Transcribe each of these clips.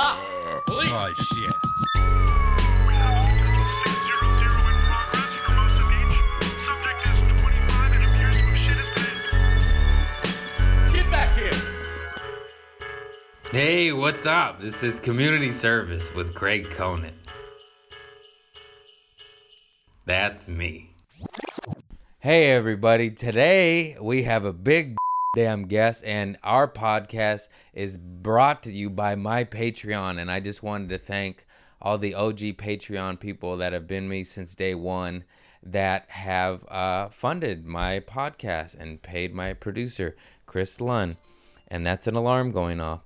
Stop! Police! Oh shit. We have a total 600 in progress Hermosa Beach. Subject is 25 and appears to have shit his pants. Get back here! Hey, what's up? This is Community Service with Craig Conant. That's me. Hey, everybody. Today we have a big damn guest, and our podcast is brought to you by my Patreon. And I just wanted to thank all the OG Patreon people that have been me since day one that have uh, funded my podcast and paid my producer, Chris Lunn. And that's an alarm going off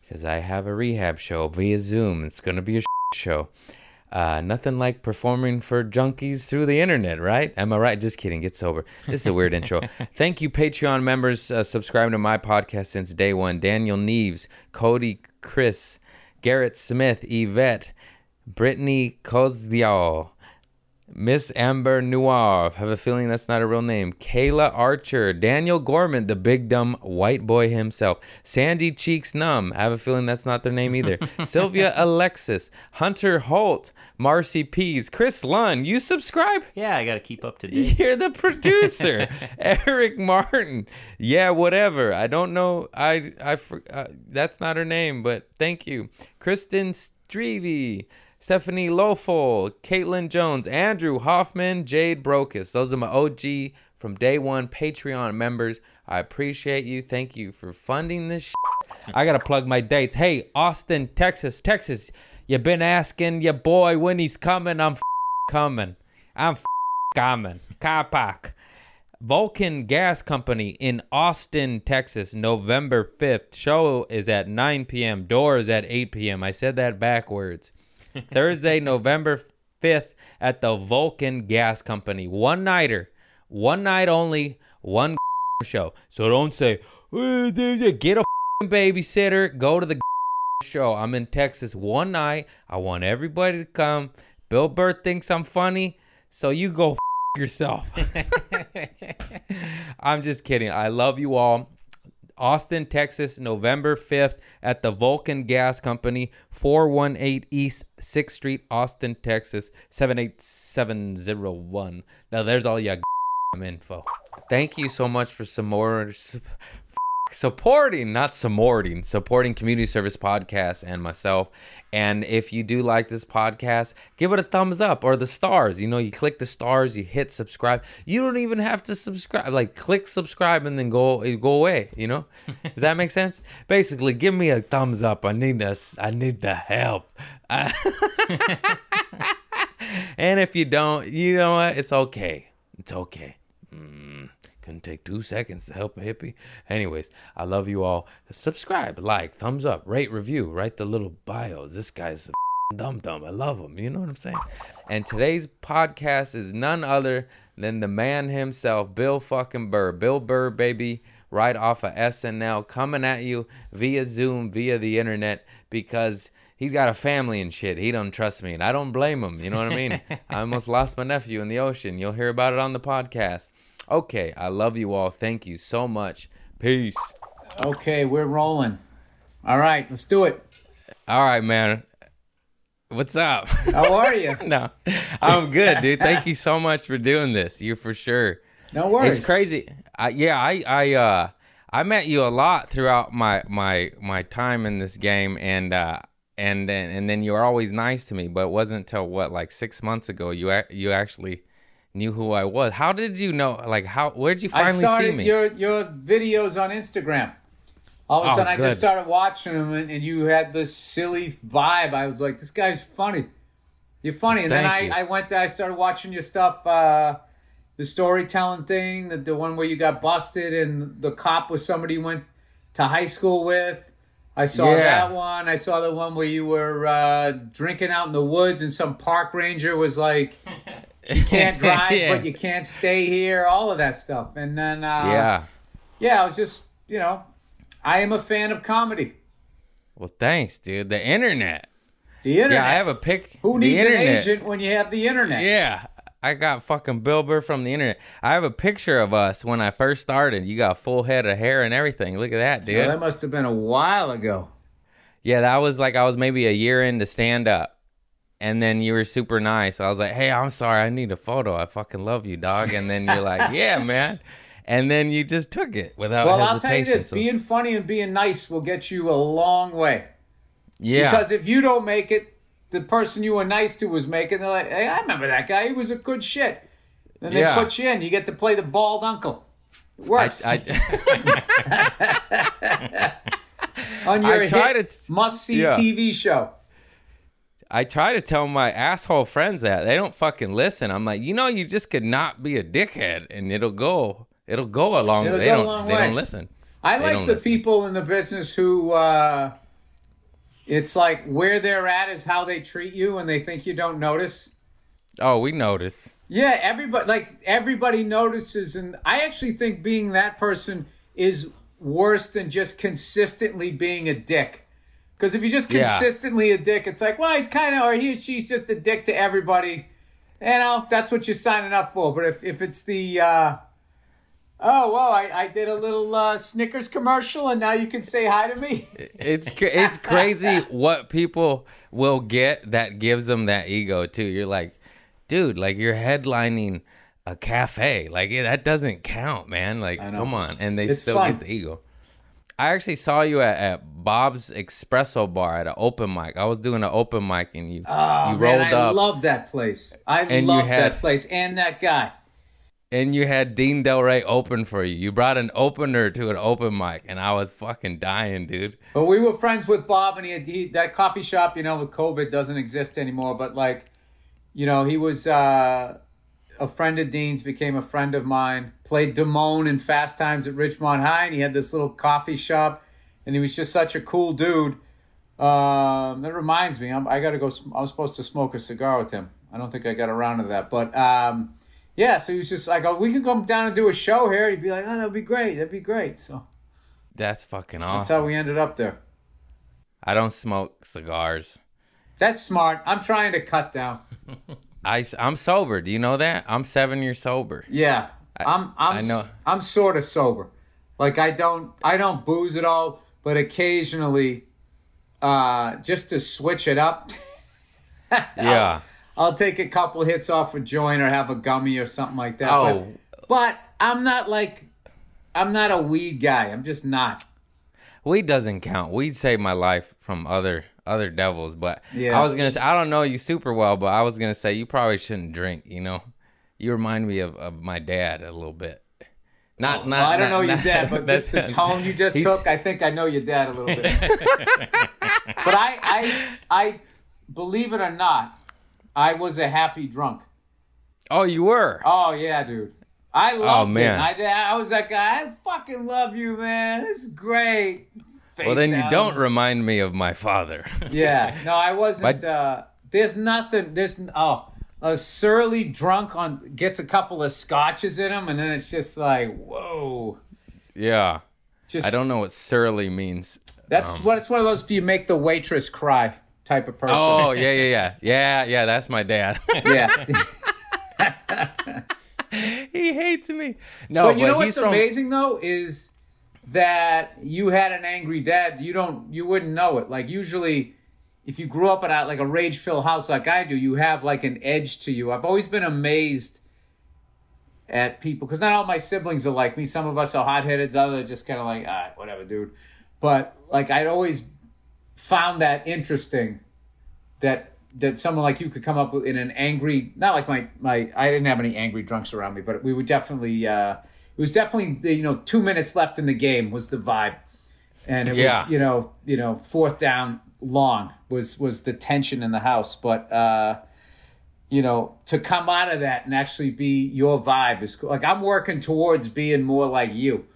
because I have a rehab show via Zoom. It's going to be a show. Uh, nothing like performing for junkies through the internet, right? Am I right? Just kidding. Get sober. This is a weird intro. Thank you, Patreon members, uh, subscribing to my podcast since day one. Daniel Neves, Cody Chris, Garrett Smith, Yvette, Brittany Kozdial, Miss Amber Noir. Have a feeling that's not a real name. Kayla Archer, Daniel Gorman, the big dumb white boy himself. Sandy Cheeks Numb. Have a feeling that's not their name either. Sylvia Alexis, Hunter Holt, Marcy Pease, Chris Lunn. You subscribe? Yeah, I got to keep up to date. You're the producer, Eric Martin. Yeah, whatever. I don't know. I I uh, that's not her name, but thank you, Kristen Strevey, Stephanie Lofol, Caitlin Jones, Andrew Hoffman, Jade Brokus. Those are my OG from day one Patreon members. I appreciate you. Thank you for funding this. I gotta plug my dates. Hey, Austin, Texas, Texas. You been asking your boy when he's coming? I'm coming. I'm coming. Kapak. Vulcan Gas Company in Austin, Texas, November 5th. Show is at 9 p.m. Door is at 8 p.m. I said that backwards. Thursday, November 5th at the Vulcan Gas Company. One nighter, one night only, one show. So don't say, "Oh, get a babysitter, go to the show. I'm in Texas one night. I want everybody to come. Bill Burr thinks I'm funny, so you go yourself. I'm just kidding. I love you all. Austin, Texas, November 5th at the Vulcan Gas Company, 418 East 6th Street, Austin, Texas, 78701. Now, there's all your info. Thank you so much for some more supporting, not supporting, supporting Community Service Podcast and myself. And if you do like this podcast, give it a thumbs up or the stars. You know, you click the stars, you hit subscribe. You don't even have to subscribe. Like click subscribe and then go go away. You know, does that make sense? Basically, give me a thumbs up. I need this. I need the help. and if you don't, you know what? It's okay. It's okay. Mm, couldn't take two seconds to help a hippie. Anyways, I love you all. Subscribe, like, thumbs up, rate, review, write the little bios. This guy's a dumb dumb. I love him. You know what I'm saying? And today's podcast is none other than the man himself, Bill fucking Burr. Bill Burr, baby, right off of SNL, coming at you via Zoom, via the internet, because he's got a family and shit. He don't trust me, and I don't blame him. You know what I mean? I almost lost my nephew in the ocean. You'll hear about it on the podcast. Okay, I love you all. Thank you so much. Peace. Okay, we're rolling. All right, let's do it. All right, man. What's up? How are you? no, I'm good, dude. Thank you so much for doing this. You for sure. No worries. It's crazy. I, yeah, I I uh I met you a lot throughout my my my time in this game, and uh and then and then you were always nice to me. But it wasn't until what like six months ago you ac- you actually knew who I was. How did you know? Like how? Where did you finally see me? your your videos on Instagram. All of a Oh, sudden, I just started watching them, and, and you had this silly vibe. I was like, "This guy's funny. You're funny." And then I, you. I went. I started watching your stuff. Uh, the storytelling thing, the, the one where you got busted, and the cop was somebody you went to high school with. I saw Yeah. that one. I saw the one where you were uh, drinking out in the woods, and some park ranger was like, "You can't drive, Yeah. but you can't stay here." All of that stuff, and then uh, yeah. yeah, I was just, you know, I am a fan of comedy. Well, thanks, dude. The internet. The internet. Yeah, I have a pic. Who needs an agent when you have the internet? Yeah, I got fucking Bill Burr from the internet. I have a picture of us when I first started. You got full head of hair and everything. Look at that, dude. Well, that must have been a while ago. Yeah, that was like I was maybe a year into stand up. And then you were super nice. I was like, "Hey, I'm sorry. I need a photo. I fucking love you, dog." And then you're like, "Yeah, man." And then you just took it without Well, I'll tell you this: So- being funny and being nice will get you a long way. yeah. Because if you don't make it, the person you were nice to was making. They're like, "Hey, I remember that guy. He was a good shit." And they Yeah. put you in. You get to play the bald uncle. It works I, on your I hit to- must-see yeah. TV show. I try to tell my asshole friends that they don't fucking listen. I'm like, you know, you just could not be a dickhead, and it'll go. It'll go along. It'll they go a don't. they way. don't listen. I They like the listen. people in the business who uh, it's like where they're at is how they treat you, and they think you don't notice. Oh, we notice. Yeah, everybody like everybody notices, and I actually think being that person is worse than just consistently being a dick. Because if you're just Yeah. consistently a dick, it's like, well, he's kind of, or he, she's just a dick to everybody. You know, that's what you're signing up for. But if, if it's the, uh, oh, well, I, I did a little uh, Snickers commercial and now you can say hi to me. It's cra- it's crazy what people will get that gives them that ego too. You're like, dude, like you're headlining a cafe. Like yeah, that doesn't count, man. Like come on, and they It's still fun. get the ego. I actually saw you at, at Bob's Espresso Bar at an open mic. I was doing an open mic, and you Oh, you man, rolled I up, love that place. I love that place and that guy. and you had Dean Delray open for you. You brought an opener to an open mic, and I was fucking dying, dude. But we were friends with Bob, and he, had, he that coffee shop, you know, with COVID doesn't exist anymore. But like, you know, he was uh, a friend of Dean's, became a friend of mine. Played Damone in Fast Times at Ridgemont High, and he had this little coffee shop, and he was just such a cool dude. Um, that reminds me, I'm, I got to go. I was supposed to smoke a cigar with him. I don't think I got around to that, but um, yeah. So he was just like, "Oh, we can come down and do a show here." He'd be like, "Oh, that'd be great. That'd be great." So That's fucking awesome. that's how we ended up there. I don't smoke cigars. That's smart. I'm trying to cut down. I am sober. Do you know that? I'm seven years sober. Yeah, I'm. I'm. I know. I'm sort of sober. Like I don't. I don't booze at all. But occasionally, uh, just to switch it up, Yeah. I'll take a couple hits off a joint or have a gummy or something like that. Oh. But, but I'm not like. I'm not a weed guy. I'm just not. Weed doesn't count. Weed saved my life from other other devils. But Yeah. I was gonna say I don't know you super well, but I was gonna say you probably shouldn't drink. You know, you remind me of, of my dad a little bit. Not, oh, not. Well, I don't not- know your not- dad, but just the tone you just took, I think I know your dad a little bit. but I, I, I, believe it or not, I was a happy drunk. Oh, you were. Oh yeah, dude. I oh, loved Oh, man. it. I, I was that guy. I fucking love you, man. It's great. Face well, then you don't remind me of my father. Yeah. No, I wasn't. But- uh, there's nothing. There's oh, a surly drunk on gets a couple of scotches in him, and then it's just like whoa. yeah. Just I don't know what surly means. That's what it's one of those you make the waitress cry type of person. Oh yeah, yeah, yeah, yeah, yeah. That's my dad. yeah. he hates me. No, but you know what's from- amazing though is that you had an angry dad. You don't you wouldn't know it. Like usually if you grew up in a, like a rage filled house like I do, you have like an edge to you. I've always been amazed at people because not all my siblings are like me. Some of us are hot headed, others are just kind of like, ah, whatever, dude. But like I'd always found that interesting that that someone like you could come up with in an angry not like my my I didn't have any angry drunks around me, but we would definitely uh it was definitely the, you know two minutes left in the game was the vibe, and it Yeah. was you know you know fourth down long was was the tension in the house, but uh you know to come out of that and actually be your vibe is cool. like I'm working towards being more like you,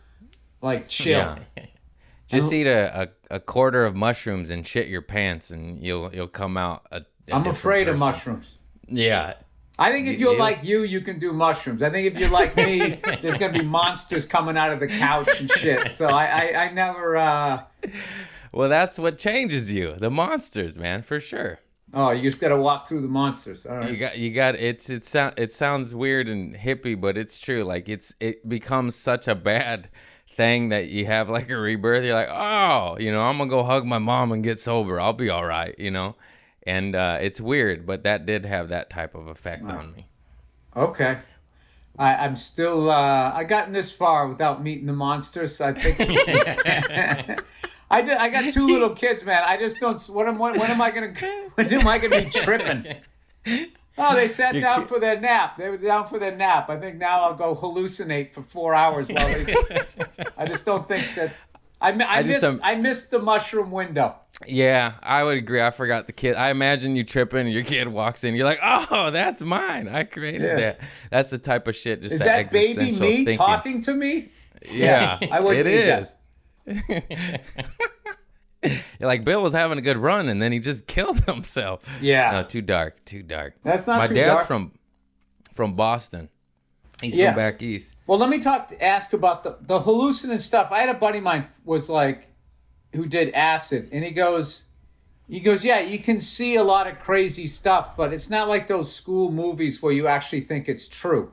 like chill. Yeah. Just eat a, a, a quarter of mushrooms and shit your pants, and you'll you'll come out. A, a I'm afraid of mushrooms. Yeah, I think if you're you- like you, you can do mushrooms. I think if you're like me, there's gonna be monsters coming out of the couch and shit. So I, I, I never. uh well, that's what changes you. The monsters, man, for sure. Oh, you just gotta walk through the monsters. All You got you got it's it sound it sounds weird and hippie, but it's true. Like it's it becomes such a bad thing that you have like a rebirth. You're like, oh, you know, I'm gonna go hug my mom and get sober. I'll be all right, you know. And uh, it's weird, but that did have that type of effect on me. Okay. I, I'm still. Uh, I gotten this far without meeting the monsters. I think. I, just, I got two little kids, man. I just don't. What am when, when am I gonna? When am I gonna be tripping? Oh, they sat Your down ki- for their nap. They were down for their nap. I think now I'll go hallucinate for four hours while they. I just don't think that. I, I, I missed. I missed the mushroom window. Yeah, I would agree. I forgot the kid. I imagine you tripping, your kid walks in. You're like, oh, that's mine. I created Yeah. that. That's the type of shit. Just Is that baby me thinking. talking to me? Yeah, I wouldn't it that. is. Like Bill was having a good run, and then he just killed himself. Yeah. no, too dark, too dark. That's not. My dad's dark. from from Boston. He's Yeah. from back east. Well, let me talk. Ask about the the hallucinant stuff. I had a buddy of mine was like, who did acid, and he goes, he goes, yeah, you can see a lot of crazy stuff, but it's not like those school movies where you actually think it's true.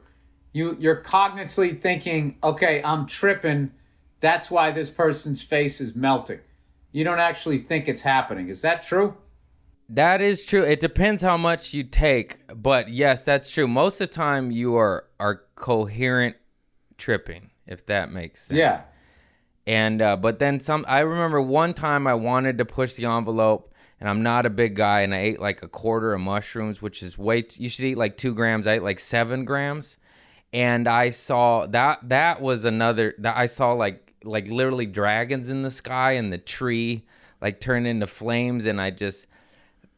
You you're cognitively thinking, okay, I'm tripping. That's why this person's face is melting. You don't actually think it's happening. Is that true? That is true. It depends how much you take, but yes, that's true. Most of the time, you are are coherent tripping, if that makes sense. Yeah. And uh, but then some. I remember one time I wanted to push the envelope, and I'm not a big guy, and I ate like a quarter of mushrooms, which is way. T- you should eat like two grams. I ate like seven grams, and I saw that that was another. That I saw like like literally dragons in the sky, and the tree like turned into flames, and I just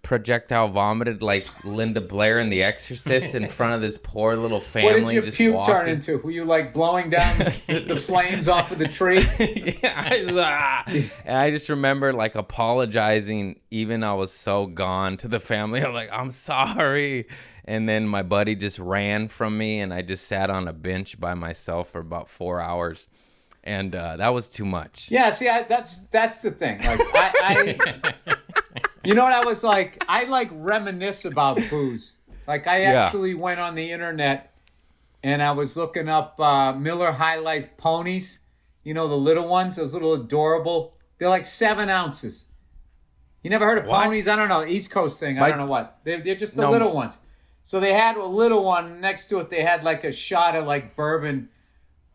projectile vomited like Linda Blair in The Exorcist in front of this poor little family. What did your just puke walking. turn into? Were you like blowing down the flames off of the tree? yeah, I was, ah. and I just remember like apologizing, even I was so gone to the family. I'm like, I'm sorry. And then my buddy just ran from me, and I just sat on a bench by myself for about four hours, and uh, that was too much. Yeah, see, I, that's that's the thing. Like, I, I you know what I was like? I like reminisce about booze. Like, I Yeah. actually went on the internet and I was looking up uh, Miller High Life ponies. You know, the little ones, those little adorable. They're like seven ounces. You never heard of What? ponies? I don't know. East Coast thing. I don't know what. They're, they're just the No. little ones. So they had a little one next to it. They had like a shot of like bourbon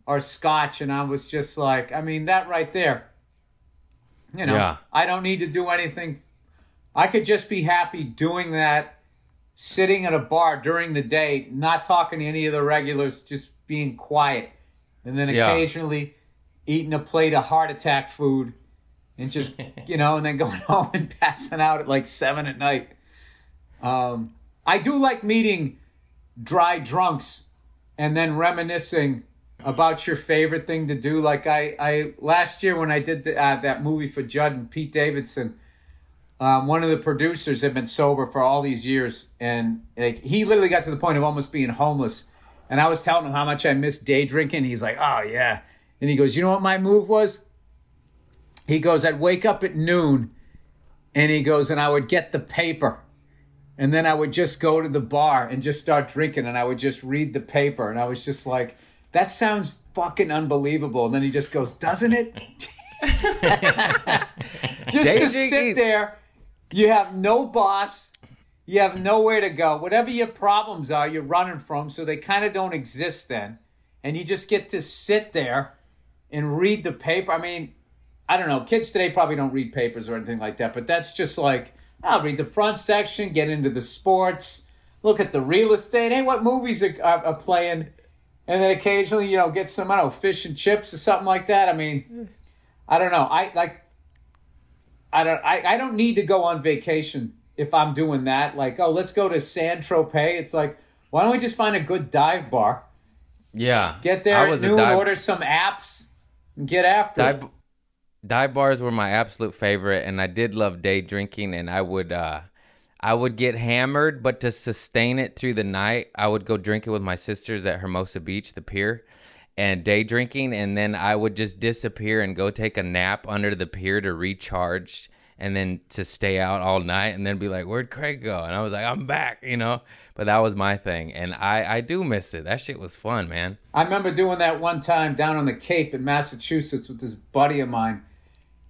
or scotch, and I was just like, I mean, that right there. You know, Yeah. I don't need to do anything. I could just be happy doing that, sitting at a bar during the day, not talking to any of the regulars, just being quiet, and then Yeah. occasionally eating a plate of heart attack food, and just you know, and then going home and passing out at like seven at night. Um, I do like meeting dry drunks and then reminiscing about your favorite thing to do. Like I, I last year when I did the, uh, that movie for Judd and Pete Davidson, um, one of the producers had been sober for all these years, and like he literally got to the point of almost being homeless. And I was telling him how much I missed day drinking. He's like, "Oh yeah," and he goes, "You know what my move was?" He goes, "I'd wake up at noon." And he goes, and I would get the paper. And then I would just go to the bar and just start drinking and I would just read the paper. And I was just like, that sounds fucking unbelievable. And then he just goes, doesn't it? just Day to drinking- sit there, you have no boss, you have nowhere to go. Whatever your problems are, you're running from, so they kind of don't exist then. And you just get to sit there and read the paper. I mean, I don't know. Kids today probably don't read papers or anything like that, but that's just like I'll read the front section, get into the sports, look at the real estate. Hey, what movies are, are, are playing? And then occasionally, you know, get some I don't know fish and chips or something like that. I mean, I don't know. I like. I don't. I, I don't need to go on vacation if I'm doing that. Like, oh, let's go to San Tropez. It's like, why don't we just find a good dive bar? Yeah, Get there I at noon, dive- order some apps, and get after it. dive, dive bars were my absolute favorite and i did love day drinking and i would uh i would get hammered but to sustain it through the night i would go drink it with my sisters at hermosa beach the pier and day drinking and then i would just disappear and go take a nap under the pier to recharge and then to stay out all night and then be like, "Where'd Craig go?" And I was like, "I'm back," you know. But that was my thing, and I I do miss it. That shit was fun, man. I remember doing that one time down on the Cape in Massachusetts with this buddy of mine,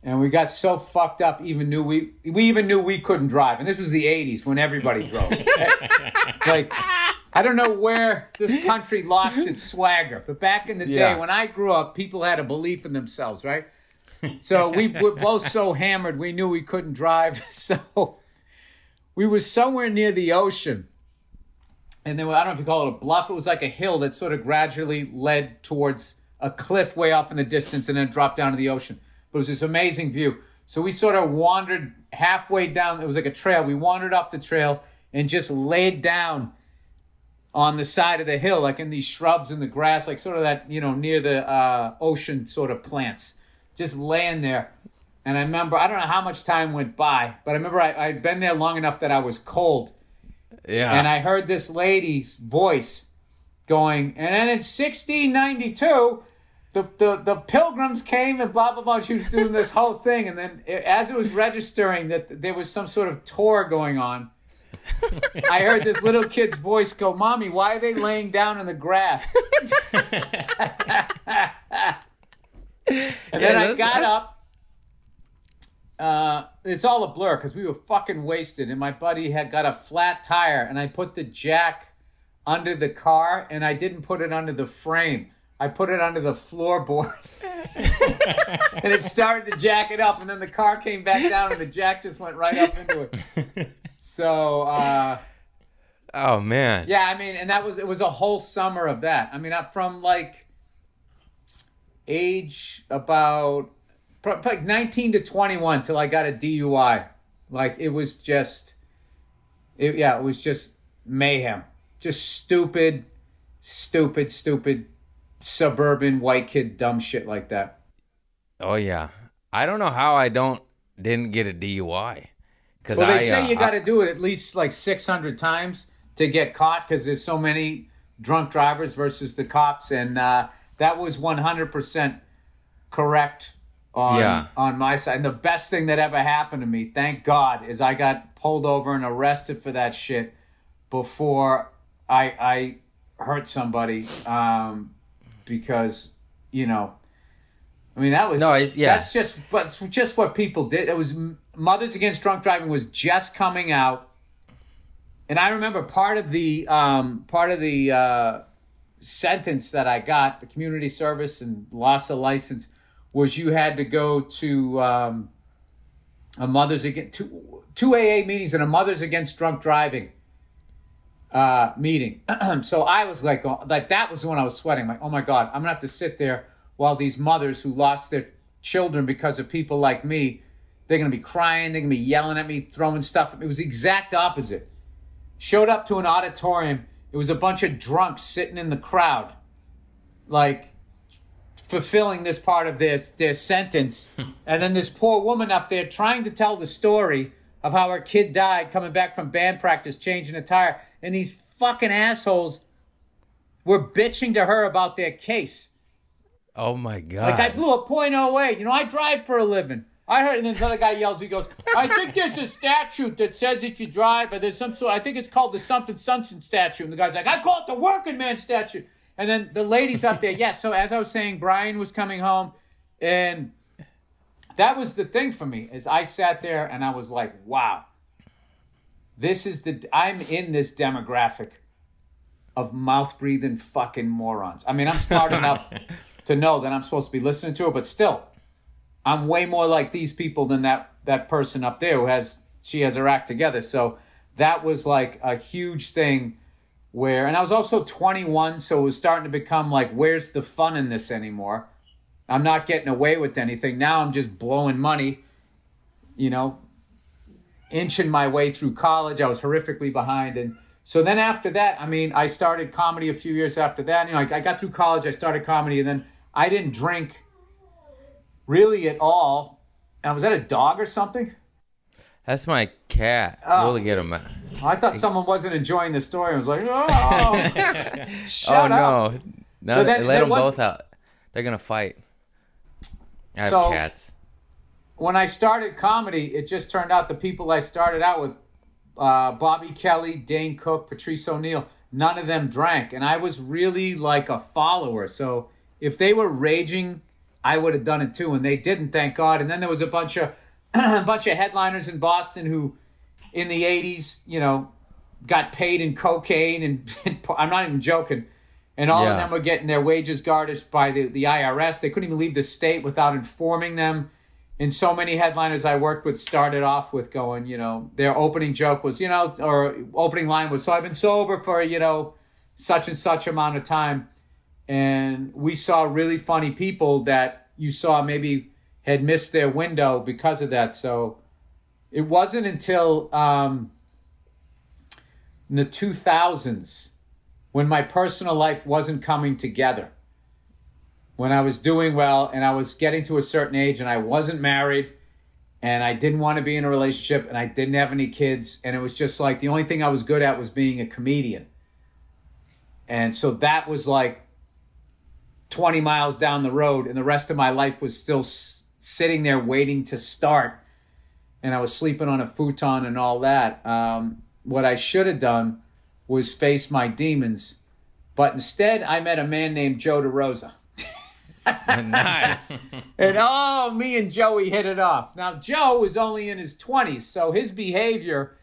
and we got so fucked up. Even knew we we even knew we couldn't drive, and this was the '80s when everybody drove. like I don't know where this country lost its swagger, but back in the day when I grew up, people had a belief in themselves, right? So we were both so hammered, we knew we couldn't drive. So we were somewhere near the ocean and then I don't know if you call it a bluff. It was like a hill that sort of gradually led towards a cliff way off in the distance and then dropped down to the ocean. But it was this amazing view. So we sort of wandered halfway down. It was like a trail. We wandered off the trail and just laid down on the side of the hill, like in these shrubs and the grass, like sort of that, you know, near the uh, ocean sort of plants, just laying there. And I remember, I don't know how much time went by, but I remember I, I'd been there long enough that I was cold Yeah. and I heard this lady's voice going, and then in 1692, the, the, the pilgrims came and blah, blah, blah. She was doing this whole thing. And then it- as it was registering that there was some sort of tour going on, I heard this little kid's voice go, Mommy, why are they laying down in the grass? and then I got that's- up. Uh, it's all a blur because we were fucking wasted, and my buddy had got a flat tire, and I put the jack under the car, and I didn't put it under the frame. I put it under the floorboard, and it started to jack it up, and then the car came back down, and the jack just went right up into it. So uh, oh man. yeah, I mean, and that was it was a whole summer of that. I mean, I, from like age about like 19 to 21 till I got a DUI. Like it was just it, yeah, it was just mayhem. Just stupid, stupid, stupid suburban white kid dumb shit like that. Oh yeah. I don't know how I don't didn't get a DUI. Cause Well, they I, say uh, you got to do it at least like 600 times to get caught because there's so many drunk drivers versus the cops, and uh, that was 100% correct on Yeah. on my side. And the best thing that ever happened to me, thank God, is I got pulled over and arrested for that shit before I I hurt somebody um, because you know. I mean that was No, yeah. That's just but just what people did. It was Mothers Against Drunk Driving was just coming out, and I remember part of the um, part of the uh, sentence that I got, the community service and loss of license, was you had to go to um, a Mothers Against two, two AA meetings and a Mothers Against Drunk Driving uh, meeting. so I was like, like that was when I was sweating. Like, oh my god, I'm gonna have to sit there while these mothers who lost their children because of people like me, they're gonna be crying, they're gonna be yelling at me, throwing stuff. At me. It was the exact opposite. Showed up to an auditorium. It was a bunch of drunks sitting in the crowd, like fulfilling this part of their their sentence, and then this poor woman up there trying to tell the story of how her kid died coming back from band practice, changing a tire, and these fucking assholes were bitching to her about their case. Oh my god. Like I blew a .08. You know, I drive for a living. I heard, and then the other guy yells. He goes, "I think there's a statute that says if you drive, or there's some sort. I think it's called the something something statute." And the guy's like, "I call it the working man statute." And then the ladies up there, yes. so as I was saying, Brian was coming home, and that was the thing for me. Is I sat there and I was like, "Wow, this is the I'm in this demographic of mouth breathing fucking morons." I mean, I'm smart enough to know that I'm supposed to be listening to her, but still, I'm way more like these people than that that person up there who has she has her act together. So that was like a huge thing where and I was also 21, so it was starting to become like where's the fun in this anymore? I'm not getting away with anything. Now I'm just blowing money, you know, inching my way through college. I was horrifically behind and so then after that, I mean, I started comedy a few years after that. You know, I, I got through college, I started comedy, and then I didn't drink really at all. And was that a dog or something? That's my cat. Oh. We'll get him. out. I thought someone wasn't enjoying the story. I was like, oh, shut oh up. no. No, So then let them was- both out. They're gonna fight. I have So- cats. when I started comedy, it just turned out the people I started out with, uh, Bobby Kelly, Dane Cook, Patrice O'Neal, none of them drank, and I was really like a follower. So if they were raging, I would have done it too, and they didn't, thank God. And then there was a bunch of a bunch of headliners in Boston who, in the '80s, you know, got paid in cocaine, and, and I'm not even joking. And all of them were getting their wages garnished by the, the IRS. They couldn't even leave the state without informing them. And so many headliners I worked with started off with going, you know, their opening joke was, you know, or opening line was, so I've been sober for, you know, such and such amount of time. And we saw really funny people that you saw maybe had missed their window because of that. So it wasn't until um, in the 2000s when my personal life wasn't coming together. When I was doing well and I was getting to a certain age and I wasn't married and I didn't want to be in a relationship and I didn't have any kids. And it was just like the only thing I was good at was being a comedian. And so that was like 20 miles down the road, and the rest of my life was still s- sitting there waiting to start. And I was sleeping on a futon and all that. Um, what I should have done was face my demons. But instead, I met a man named Joe DeRosa. nice. And oh, me and Joey hit it off. Now, Joe was only in his 20s, so his behavior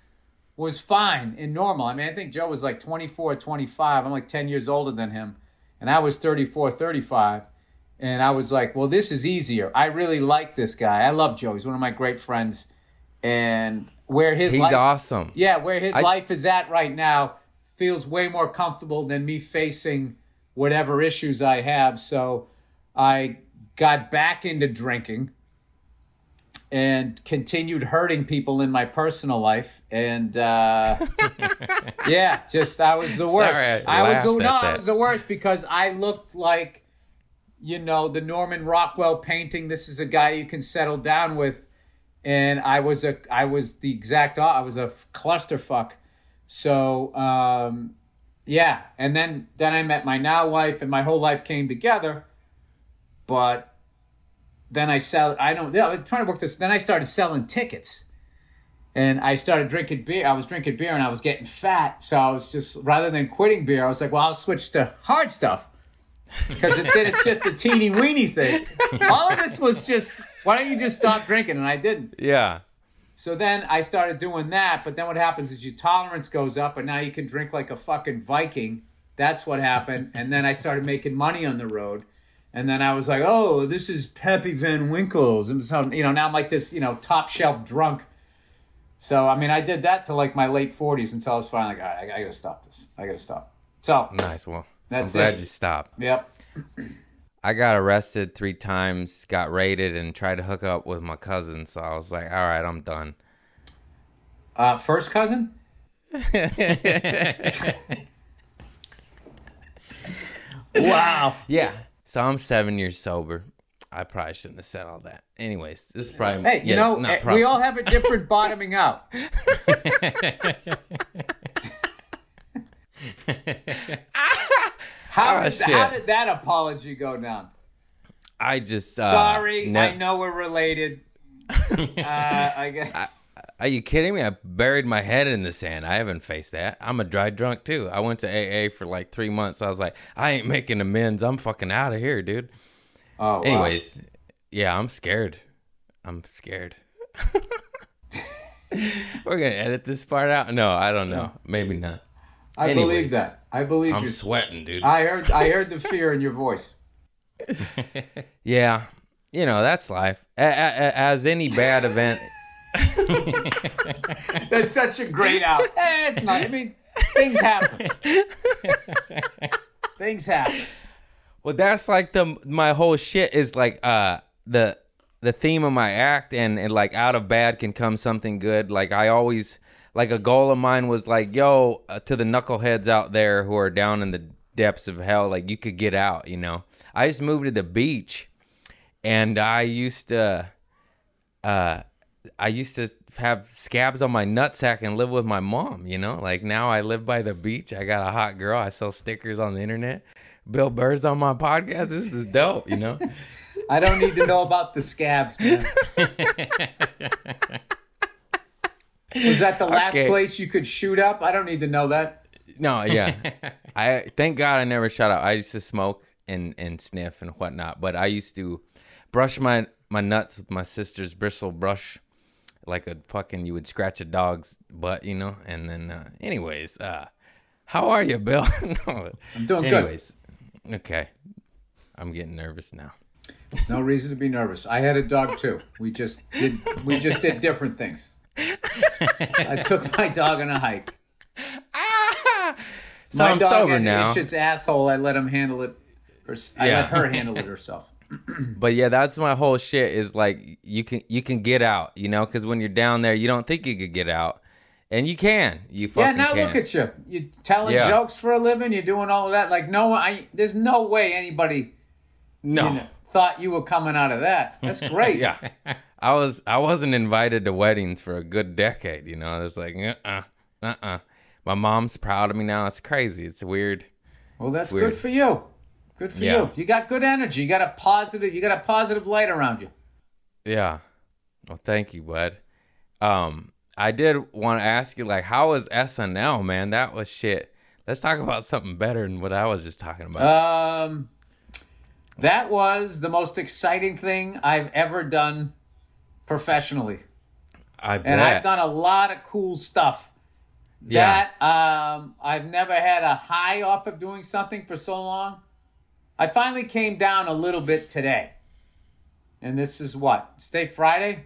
was fine and normal. I mean, I think Joe was like 24, 25. I'm like 10 years older than him. And I was 34, 35. And I was like, well, this is easier. I really like this guy. I love Joe. He's one of my great friends. And where his He's life, awesome. yeah, where his I- life is at right now feels way more comfortable than me facing whatever issues I have. So I got back into drinking and continued hurting people in my personal life. And uh, yeah, just I was the worst. Sorry, I was the, no, at I that. was the worst because I looked like you know the Norman Rockwell painting. This is a guy you can settle down with, and I was a I was the exact I was a clusterfuck. So um, yeah, and then then I met my now wife, and my whole life came together. But then I sell. I don't. Yeah, I'm trying to work this. Then I started selling tickets, and I started drinking beer. I was drinking beer, and I was getting fat. So I was just rather than quitting beer, I was like, well, I'll switch to hard stuff because it did. It's just a teeny weeny thing. All of this was just. Why don't you just stop drinking? And I didn't. Yeah. So then I started doing that, but then what happens is your tolerance goes up, and now you can drink like a fucking Viking. That's what happened. And then I started making money on the road. And then I was like, oh, this is Pappy Van Winkle's. And so, you know, now I'm like this, you know, top shelf drunk. So, I mean, I did that to like my late 40s until I was finally like, right, I, I gotta stop this. I gotta stop. So, Nice. Well, That's I'm glad it. you stopped. yep. I got arrested three times, got raided, and tried to hook up with my cousin. So I was like, all right, I'm done. Uh, first cousin? wow. Yeah. So I'm seven years sober. I probably shouldn't have said all that. Anyways, this is probably Hey, you yeah, know, eh, we all have a different bottoming out. How, Ah, did, how did that apology go down? I just uh, Sorry, I know we're related. uh, I guess. Are you kidding me? I buried my head in the sand. I haven't faced that. I'm a dry drunk too. I went to AA for like three months. I was like, I ain't making amends. I'm fucking out of here, dude. oh, wow. Anyways, yeah, I'm scared. I'm scared. We're gonna edit this part out. No, I don't know. Maybe not. I anyways, believe that. I believe I'm you. sweating, dude. I heard. I heard the fear in your voice. yeah, you know that's life. As any bad event, That's such a great out. Eh, it's not. I mean, things happen. things happen. Well, that's like the my whole shit is like uh the the theme of my act and, and like out of bad can come something good. Like I always like a goal of mine was like, yo, uh, to the knuckleheads out there who are down in the depths of hell, like you could get out, you know. I just moved to the beach and I used to uh I used to have scabs on my nutsack and live with my mom, you know? Like now I live by the beach. I got a hot girl. I sell stickers on the internet. Bill Burr's on my podcast. This is dope, you know? I don't need to know about the scabs, man. Was that the last Okay. place you could shoot up? I don't need to know that. No, yeah. I thank God I never shot up. I used to smoke and and sniff and whatnot, but I used to brush my my nuts with my sister's bristle brush, like a fucking you would scratch a dog's butt, you know. And then, uh, anyways, uh, how are you, Bill? no. I'm doing good. anyways, okay. I'm getting nervous now. There's no reason to be nervous. I had a dog too. We just did we just did different things. I took my dog on a hike. So my I'm dog sober had now. its asshole. I let him handle it. Or s- I Yeah. let her handle it herself. But yeah, that's my whole shit. Is like you can you can get out, you know, because when you're down there, you don't think you could get out, and you can. You Yeah, fucking now can. look at you. You're telling Yeah. jokes for a living. You're doing all of that. Like no one. I, there's no way anybody no. you know, thought you were coming out of that. That's great. yeah, I was I wasn't invited to weddings for a good decade. You know, I was like, uh, uh, uh, uh. My mom's proud of me now. It's crazy. It's weird. Well, that's good for you. Good for Yeah. you. You got good energy. You got a positive. You got a positive light around you. Yeah. Well, thank you, bud. Um, I did want to ask you, like, how was SNL, man? That was shit. Let's talk about something better than what I was just talking about. Um, that was the most exciting thing I've ever done professionally, I bet. and I've done a lot of cool stuff. Yeah. That um, I've never had a high off of doing something for so long. I finally came down a little bit today, and this is what today Friday.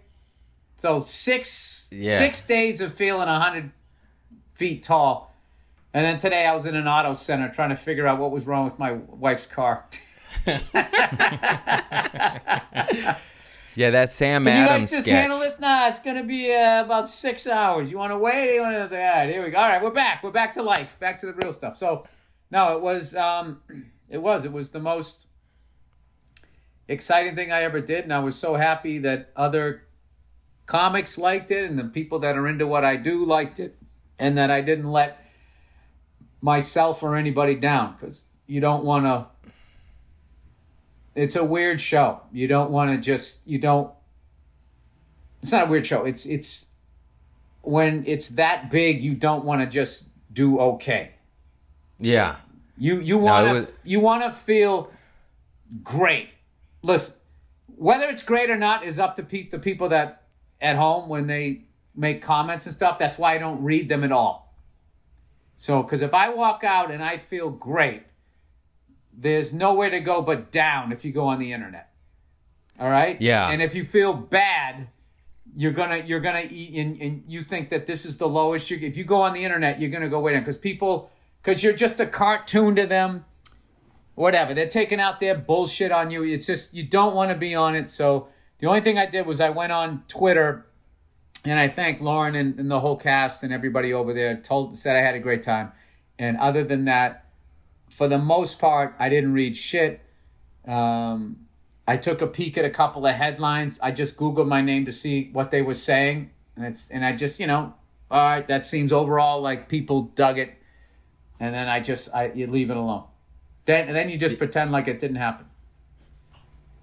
So six Yeah. six days of feeling hundred feet tall, and then today I was in an auto center trying to figure out what was wrong with my wife's car. yeah, that Sam Can you Adams guys just sketch. handle this? Nah, it's gonna be uh, about six hours. You want to wait? You want to say, all right, here we go. All right, we're back. We're back to life. Back to the real stuff. So, no, it was, um, it was, it was the most exciting thing I ever did, and I was so happy that other comics liked it, and the people that are into what I do liked it, and that I didn't let myself or anybody down because you don't want to it's a weird show. You don't want to just you don't It's not a weird show. It's it's when it's that big you don't want to just do okay. Yeah. You you want to was- you want to feel great. Listen, whether it's great or not is up to pe- the people that at home when they make comments and stuff. That's why I don't read them at all. So, because if I walk out and I feel great, there's nowhere to go but down if you go on the internet. All right. Yeah. And if you feel bad, you're gonna you're gonna eat and, and you think that this is the lowest. You, if you go on the internet, you're gonna go way down because people because you're just a cartoon to them. Whatever they're taking out their bullshit on you. It's just you don't want to be on it. So the only thing I did was I went on Twitter and I thanked Lorne and, and the whole cast and everybody over there. Told said I had a great time, and other than that, for the most part, I didn't read shit. Um, I took a peek at a couple of headlines. I just googled my name to see what they were saying, and it's and I just you know, all right, that seems overall like people dug it, and then I just I you leave it alone. Then then you just pretend like it didn't happen,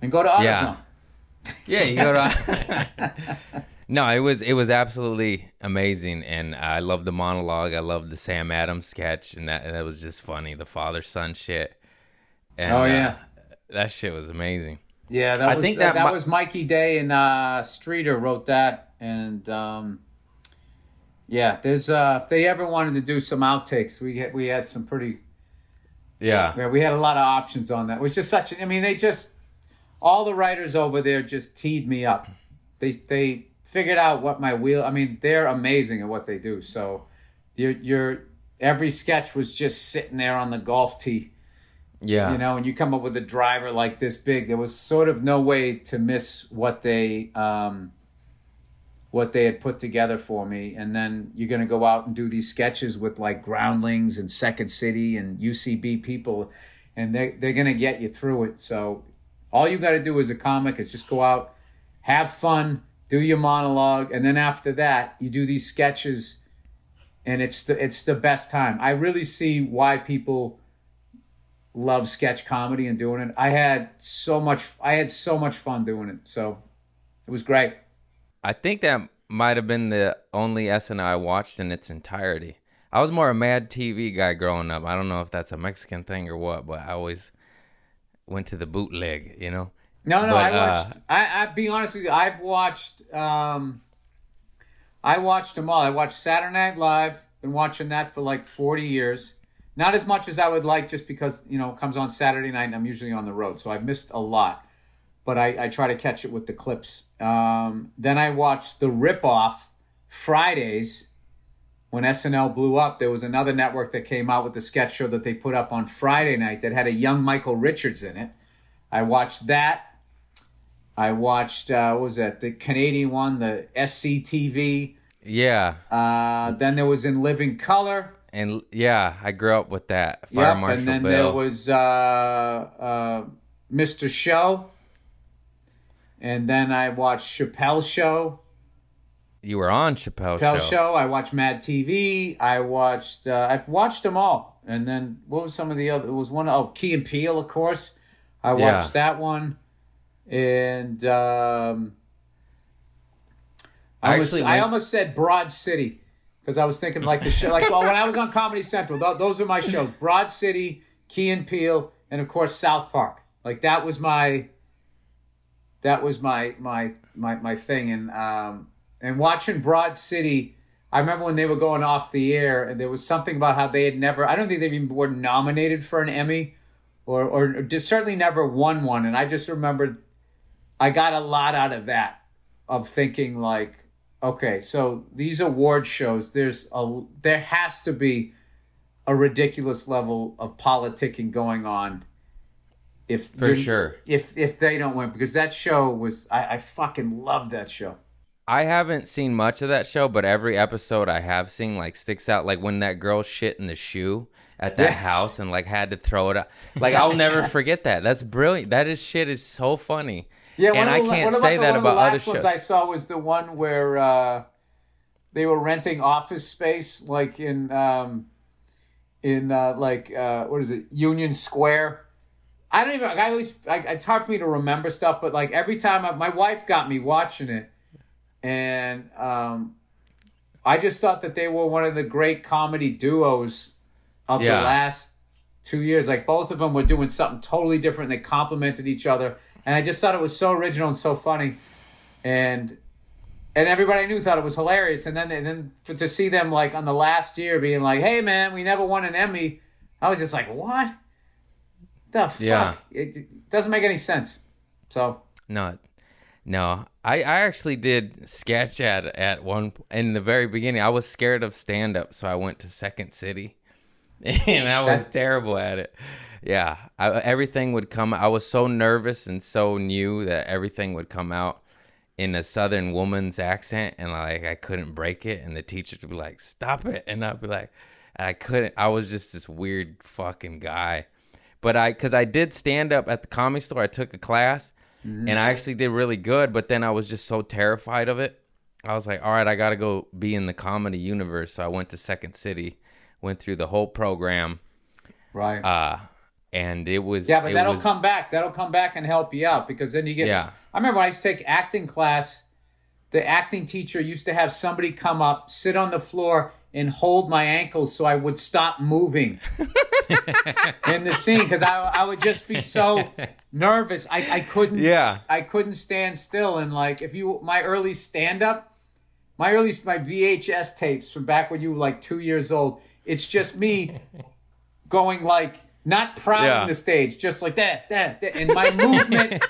and go to AutoZone. Yeah. Yeah, you go to. no, it was it was absolutely amazing, and I love the monologue. I love the Sam Adams sketch, and that that was just funny. The father son shit. And, Oh, uh, yeah. that shit was amazing. Yeah, that I was think that, that mi- was Mikey Day and uh, Streeter wrote that, and um, yeah, there's uh, if they ever wanted to do some outtakes, we had, we had some pretty Yeah, yeah, we had a lot of options on that. It was just such. I mean, they just all the writers over there just teed me up. They they figured out what my wheel. I mean, they're amazing at what they do. So, your your every sketch was just sitting there on the golf tee yeah, you know, and you come up with a driver like this big, there was sort of no way to miss what they um, what they had put together for me. And then you're going to go out and do these sketches with like Groundlings and Second City and UCB people, and they they're going to get you through it. So all you got to do as a comic is just go out, have fun, do your monologue, and then after that, you do these sketches, and it's the it's the best time. I really see why people love sketch comedy and doing it. I had so much. I had so much fun doing it. So it was great. I think that might have been the only SNL I watched in its entirety. I was more a Mad TV guy growing up. I don't know if that's a Mexican thing or what, but I always went to the bootleg, you know. No, no, But, I uh, watched. I, I be honest with you, I've watched. Um, I watched them all. I watched Saturday Night Live. Been watching that for like forty years. Not as much as I would like, just because you know it comes on Saturday night and I'm usually on the road, so I've missed a lot. But I, I try to catch it with the clips. Um, then I watched the ripoff Fridays when SNL blew up. There was another network that came out with the sketch show that they put up on Friday night that had a young Michael Richards in it. I watched that. I watched uh, what was that the Canadian one, the SCTV. Yeah, Uh, then there was in Living Color. and yeah, I grew up with that. Fire Yep, Marshal and then Bill. there was uh, uh, Mr. Show. And then I watched Chappelle's Show. you were on Chappelle's, Chappelle show. Show. I watched Mad TV. I watched. Uh, I've watched them all. And then what was some of the other? It was one. Oh, Key and Peele, of course. I Yeah. watched that one. And um, I, I almost, actually I almost said Broad City because I was thinking like the show. Like well, when I was on Comedy Central, th- those are my shows: Broad City, Key and Peele, and of course South Park. Like that was my that was my my my my thing. And um and watching Broad City I remember when they were going off the air and there was something about how they had never I don't think they even were nominated for an Emmy or or certainly never won one. And I just remembered I got a lot out of that of thinking like okay so these award shows there's a there has to be a ridiculous level of politicking going on if For sure. if if they don't win because that show was I, I fucking love that show. I haven't seen much of that show, but every episode I have seen like sticks out. Like when that girl shit in the shoe at that house and like had to throw it out. Like I'll never forget that. That's brilliant. That is shit is so funny. Yeah, and I the, can't say the, that about the other last ones shows. I saw was the one where uh, they were renting office space, like in um, in uh, like uh, what is it, Union Square. I don't even. I always. I, it's hard for me to remember stuff, but like every time I, my wife got me watching it, and um, I just thought that they were one of the great comedy duos of Yeah. the last two years. Like both of them were doing something totally different. They complemented each other, and I just thought it was so original and so funny, and and everybody I knew thought it was hilarious. And then and then for, to see them like on the last year being like, "Hey man, we never won an Emmy," I was just like, "What? The fuck? Yeah. It, it doesn't make any sense." So No, no. I, I actually did sketch at at one in the very beginning. I was scared of stand up, so I went to Second City, and I was That's- terrible at it. Yeah, I, everything would come. I was so nervous and so new that everything would come out in a Southern woman's accent, and like I couldn't break it. And the teacher would be like, "Stop it," and I'd be like, I couldn't. I was just this weird fucking guy. But I, cause I did stand up at the comedy store. I took a class, and I actually did really good. But then I was just so terrified of it. I was like, all right, I got to go be in the comedy universe. So I went to Second City, went through the whole program, right. uh, and it was Yeah, but that'll was- come back. That'll come back and help you out because then you get. Yeah. I remember when I used to take acting class. The acting teacher used to have somebody come up, sit on the floor, and hold my ankles so I would stop moving in the scene because I, I would just be so nervous. I, I couldn't. Yeah. I couldn't stand still. And like, if you my early stand up, my early my VHS tapes from back when you were like two years old, it's just me going like not prowling Yeah. the stage, just like that, that, that. And my movement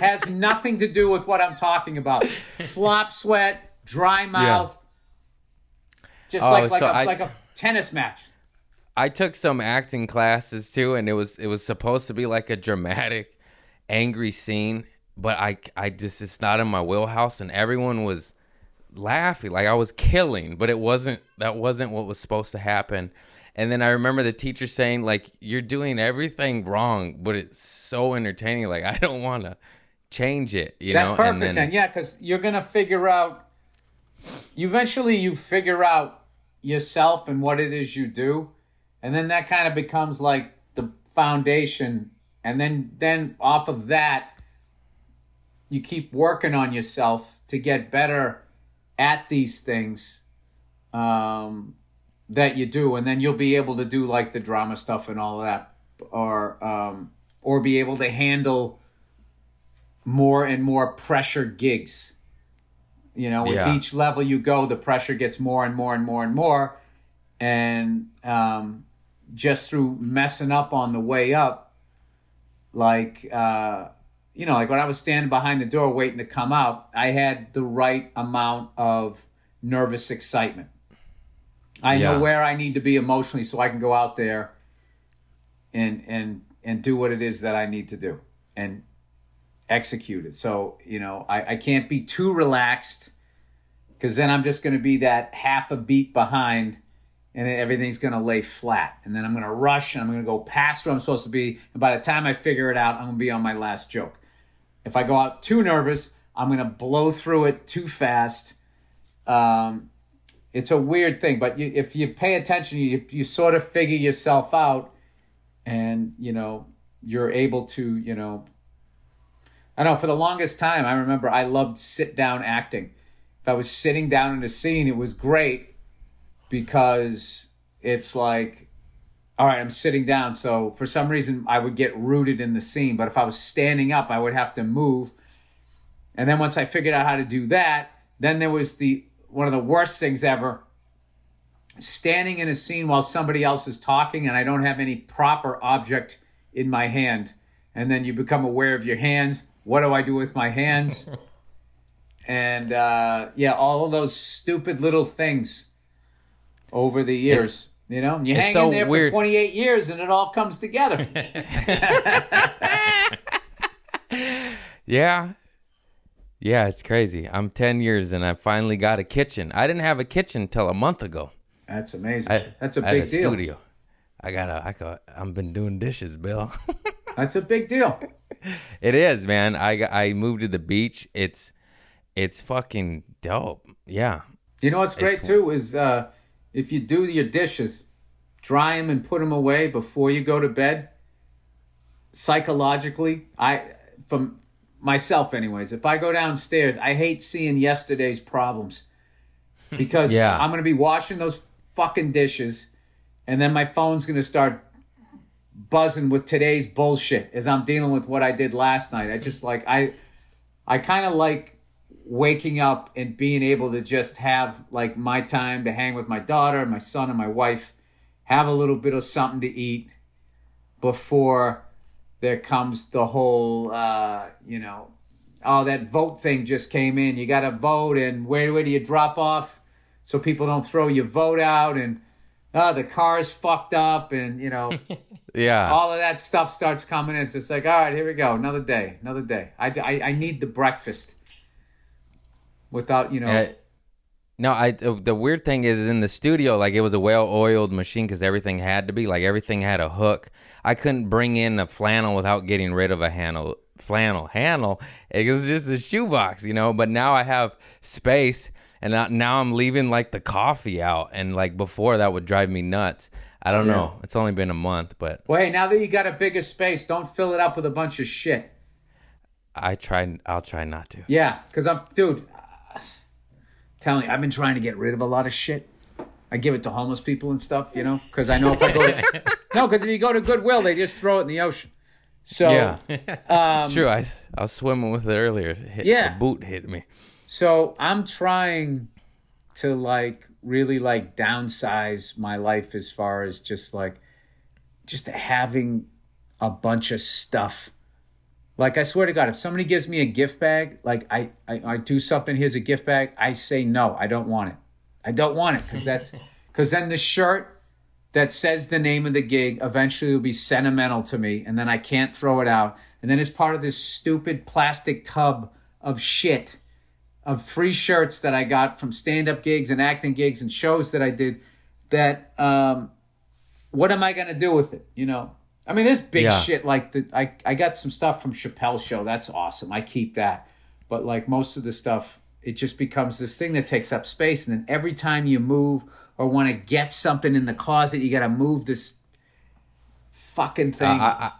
has nothing to do with what I'm talking about. Flop sweat, dry mouth, just Oh, like like so a I- like a tennis match. I took some acting classes too, and it was it was supposed to be like a dramatic, angry scene, but I I just it's not in my wheelhouse, and everyone was laughing like I was killing, but it wasn't that wasn't what was supposed to happen. And then I remember the teacher saying like you're doing everything wrong, but it's so entertaining. Like I don't want to change it. You That's know, perfect and then, then, yeah, because you're gonna figure out. Eventually, you figure out yourself and what it is you do, and then that kind of becomes like the foundation and then then off of that you keep working on yourself to get better at these things um, that you do and then you'll be able to do like the drama stuff and all of that or um, or be able to handle more and more pressure gigs you know with Yeah. each level you go the pressure gets more and more and more and more and um, just through messing up on the way up like uh, you know like when i was standing behind the door waiting to come out i had the right amount of nervous excitement i Yeah. know where i need to be emotionally so i can go out there and and and do what it is that i need to do and execute it so you know i, I can't be too relaxed because then i'm just going to be that half a beat behind and everything's going to lay flat. And then I'm going to rush and I'm going to go past where I'm supposed to be. And by the time I figure it out, I'm going to be on my last joke. If I go out too nervous, I'm going to blow through it too fast. Um, it's a weird thing, but you, if you pay attention, you, you sort of figure yourself out and, you know, you're able to, you know, I know for the longest time, I remember I loved sit down acting. If I was sitting down in a scene, it was great because it's like, all right, I'm sitting down. So for some reason, I would get rooted in the scene. But if I was standing up, I would have to move. And then once I figured out how to do that, then there was the one of the worst things ever standing in a scene while somebody else is talking and I don't have any proper object in my hand. And then you become aware of your hands. What do I do with my hands? and uh, yeah, all of those stupid little things over the years. you know, you it's hang so in there weird. for 28 years and it all comes together. Yeah. Yeah, it's crazy. I'm 10 years and I finally got a kitchen. I didn't have a kitchen till a month ago. That's amazing. I, That's a big deal. studio. I got a I got I've been doing dishes, Bill. That's a big deal. it is, man. I I moved to the beach. It's it's fucking dope. Yeah. You know what's great It's- too is uh, if you do your dishes, dry them and put them away before you go to bed. Psychologically, I from myself, anyways. If I go downstairs, I hate seeing yesterday's problems because Yeah. I'm going to be washing those fucking dishes, and then my phone's going to start buzzing with today's bullshit as I'm dealing with what I did last night. I just like I I kind of like waking up and being able to just have like my time to hang with my daughter, and my son, and my wife, have a little bit of something to eat before there comes the whole, uh, you know, oh, that vote thing just came in. You got to vote, and where, where do you drop off so people don't throw your vote out? And oh, the car's fucked up, and you know, Yeah. all of that stuff starts coming in. It's just like, all right, here we go, another day, another day. I, I, I need the breakfast without, you know, Uh, no, I the weird thing is in the studio, like it was a well-oiled machine because everything had to be like everything had a hook. I couldn't bring in a flannel without getting rid of a handle. Flannel handle. It was just a shoebox, you know. But now I have space, and now- now I'm leaving like the coffee out, and like before that would drive me nuts. I don't know. It's only been a month, but well, hey, now that you got a bigger space, don't fill it up with a bunch of shit. I try. I'll try not to. Yeah, because I'm, dude, uh, telling you, I've been trying to get rid of a lot of shit. I give it to homeless people and stuff, you know, because I know if I go to, no, because if you go to Goodwill, they just throw it in the ocean. So, Yeah, um, it's true. I I was swimming with it earlier. Hit, Yeah. the boot hit me. So I'm trying to like really like downsize my life as far as just like just having a bunch of stuff. Like I swear to God, if somebody gives me a gift bag, like I I, I do something, here's a gift bag, I say no, I don't want it. I don't want it because that's because then the shirt that says the name of the gig eventually will be sentimental to me, and then I can't throw it out. And then it's part of this stupid plastic tub of shit of free shirts that I got from stand up gigs and acting gigs and shows that I did. That um, what am I gonna do with it? You know, I mean, there's big Yeah. shit like the I I got some stuff from Chappelle's show. That's awesome. I keep that. But like most of the stuff, it just becomes this thing that takes up space, and then every time you move or want to get something in the closet, you got to move this fucking thing. I,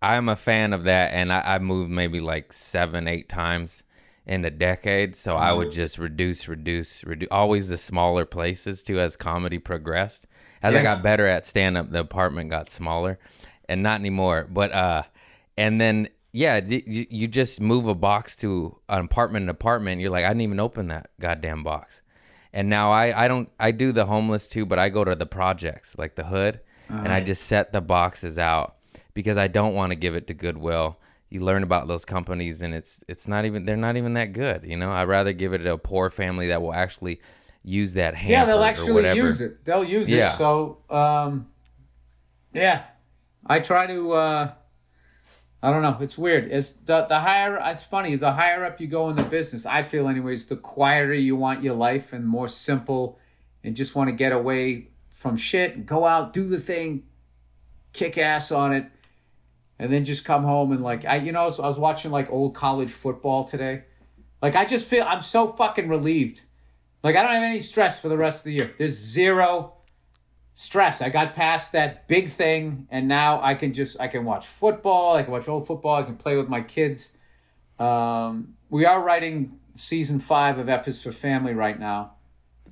I, I'm a fan of that, and I, I moved maybe like seven, eight times in a decade. So I would just reduce, reduce, reduce. Always the smaller places too, as comedy progressed. As I got better at stand up, the apartment got smaller, and not anymore. But uh, and then yeah, th- you, you just move a box to an apartment, an apartment. You're like, I didn't even open that goddamn box. And now I, I don't I do the homeless too, but I go to the projects like the hood, and I just set the boxes out because I don't want to give it to Goodwill. You learn about those companies, and it's it's not even they're not even that good. You know, I'd rather give it to a poor family that will actually use that hamper yeah, they'll actually whatever. use it. They'll use Yeah. it. So, um, yeah, I try to. Uh, I don't know. It's weird. It's the the higher. It's funny. The higher up you go in the business, I feel, anyways, the quieter you want your life and more simple, and just want to get away from shit go out, do the thing, kick ass on it, and then just come home and like I, you know, I was, I was watching like old college football today. Like I just feel I'm so fucking relieved. Like I don't have any stress for the rest of the year. There's zero stress. I got past that big thing and now I can just I can watch football, I can watch old football, I can play with my kids. Um, we are writing season 5 of F is for Family right now.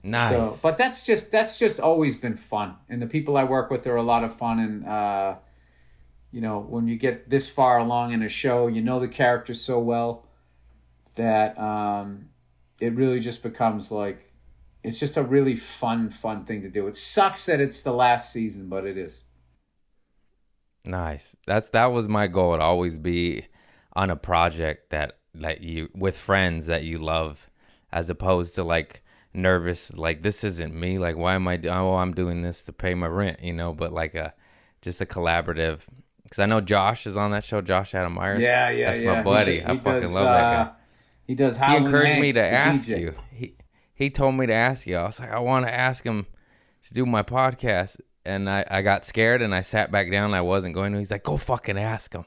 Nice. So, but that's just that's just always been fun, and the people I work with are a lot of fun. And uh, you know, when you get this far along in a show, you know the characters so well that um, it really just becomes like it's just a really fun, fun thing to do. It sucks that it's the last season, but it is. Nice. That's that was my goal. To always be on a project that that you with friends that you love, as opposed to like nervous. Like this isn't me. Like why am I? Oh, I'm doing this to pay my rent. You know. But like a just a collaborative. Because I know Josh is on that show. Josh Adam Meyers. Yeah, yeah, yeah. That's yeah. my buddy. He, I he fucking does, love that guy. uh, He does. He encouraged Hank, me to ask DJ. you. He he told me to ask you. I was like, I want to ask him to do my podcast, and I I got scared and I sat back down. I wasn't going to. He's like, go fucking ask him.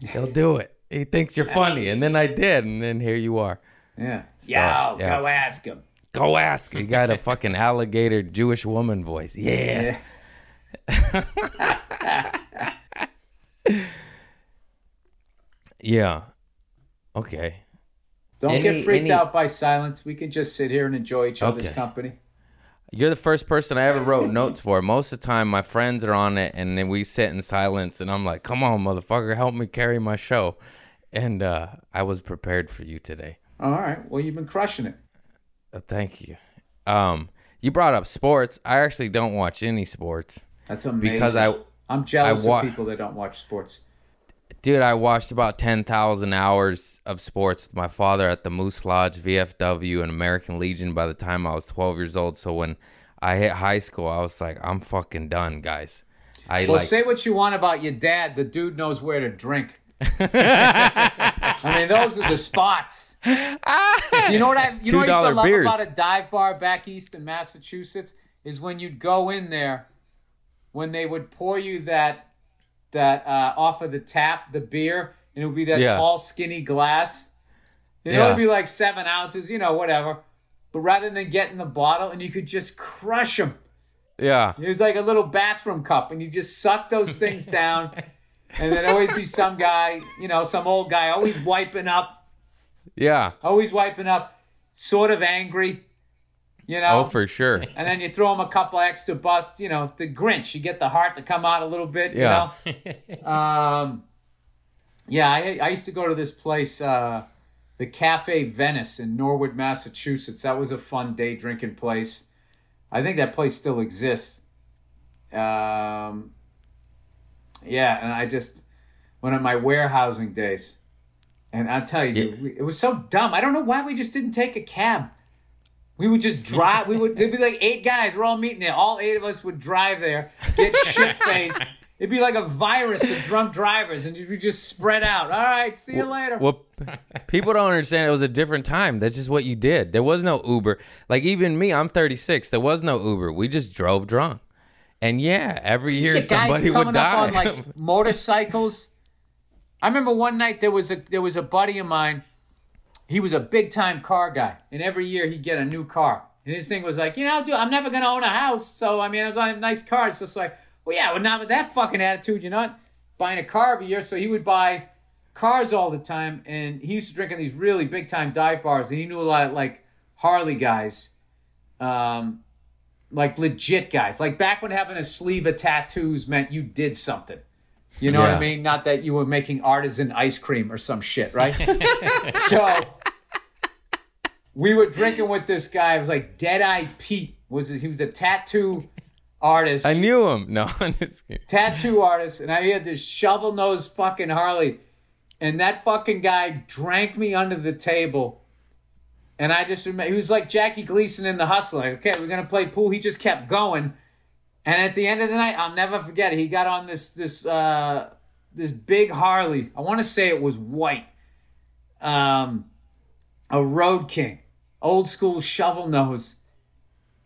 He'll do it. He thinks you're funny, and then I did, and then here you are. Yeah. So, Yo, yeah. go ask him. Go ask. Him. He got a fucking alligator Jewish woman voice. Yes. Yeah. Okay. Don't Any- get freaked any- out by silence. We can just sit here and enjoy each other's Okay. company. You're the first person I ever wrote notes for. Most of the time, my friends are on it, and then we sit in silence, and I'm like, "Come on, motherfucker, help me carry my show." And uh, I was prepared for you today. All right. Well, you've been crushing it. Uh, thank you. Um, you brought up sports. I actually don't watch any sports, That's amazing. Because I- I'm jealous wa- of people that don't watch sports. dude. I watched about ten thousand hours of sports with my father at the Moose Lodge, VFW, and American Legion. By the time I was 12 years old, so when I hit high school, I was like, "I'm fucking done, guys." I Well, like. say what you want about your dad. The dude knows where to drink. I mean, those are the spots. You know what I? You know what I used to $2 love beers. about a dive bar back east in Massachusetts is when you'd go in there, when they would pour you that that uh, off of the tap, the beer, and it would be that Yeah. tall, skinny glass. You know, Yeah. it'd be like seven ounces, you know, whatever. But rather than getting the bottle, and you could just crush them. yeah. It was like a little bathroom cup, and you just suck those things down. And then always be some guy, you know, some old guy, always wiping up, Yeah. always wiping up, sort of angry, you know. Oh, for sure. and then you throw him a couple extra busts, you know, the Grinch. You get the heart to come out a little bit, Yeah. you know. um, yeah, I, I used to go to this place, uh, the Cafe Venice in Norwood, Massachusetts. That was a fun day drinking place. I think that place still exists. Um, yeah, and I just went on my warehousing days. And I'll tell you, Yeah. dude, we- it was so dumb. I don't know why we just didn't take a cab. We would just drive. We would. There'd be like eight guys. We're all meeting there. All eight of us would drive there, get shit faced. It'd be like a virus of drunk drivers, and we just spread out. All right, see you later. Well, people don't understand it was a different time. That's just what you did. There was no Uber. Like even me, I'm 36. There was no Uber. We just drove drunk. And yeah, every year Yeah, guys somebody coming would up die. on like motorcycles. I remember one night there was a there was a buddy of mine. He was a big time car guy, and every year he'd get a new car. And his thing was like, you know, dude, I'm never gonna own a house, so I mean, I was on a nice car. It's just like, well, yeah, well, not with that fucking attitude, you're not. buying a car every year, so he would buy cars all the time. And he used to drink in these really big time dive bars, and he knew a lot of like Harley guys, um, like legit guys. Like back when having a sleeve of tattoos meant you did something. You know what I mean? Not that you were making artisan ice cream or some shit, right? so we were drinking with this guy. It was like Deadeye Pete. Was he was a tattoo artist? I knew him. No, I'm just kidding. tattoo artist, and I had this shovel nosed fucking Harley, and that fucking guy drank me under the table. And I just remember he was like Jackie Gleason in The Hustler. Like, okay, we're gonna play pool. He just kept going, and at the end of the night, I'll never forget. it. He got on this this uh, this big Harley. I want to say it was white, um, a Road King, old school shovel nose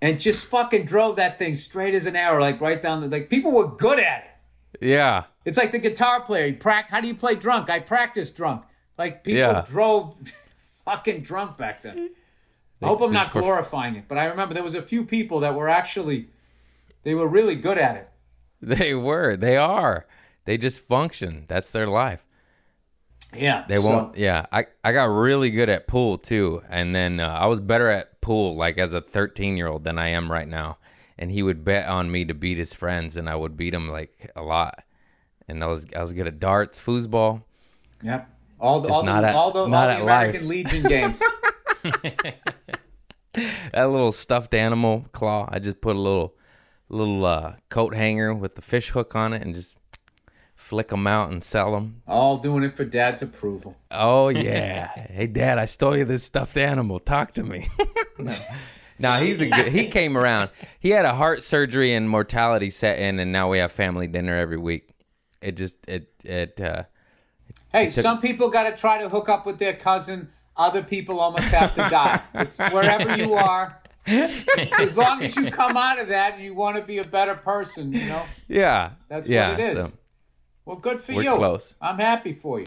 and just fucking drove that thing straight as an arrow, like right down the like. People were good at it. Yeah. It's like the guitar player. You prac- How do you play drunk? I practice drunk. Like people Yeah. drove fucking drunk back then. I hope I'm not glorifying it, but I remember there was a few people that were actually they were really good at it. They were. They are. They just function. That's their life. Yeah, They so- won't. Yeah, I I got really good at pool too, and then uh, I was better at pool like as a 13 year old than I am right now. And he would bet on me to beat his friends, and I would beat him like a lot. And I was I was good at darts, foosball. Yep. All the all the, at- all the, all the American life. Legion games. That little stuffed animal claw, I just put a little little uh, coat hanger with the fish hook on it, and just flick them out and sell them. all doing it for dad's approval. Oh yeah. hey dad, I stole you this stuffed animal. Talk to me. now he's a good he came around. He had a heart surgery and mortality set in and now we have family dinner every week. It just it it uh Hey, some people got to try to hook up with their cousin. Other people almost have to die. It's wherever you are. As long as you come out of that and you want to be a better person, you know, yeah. that's yeah, what it is. so, well, good for We're you. close. I'm happy for you.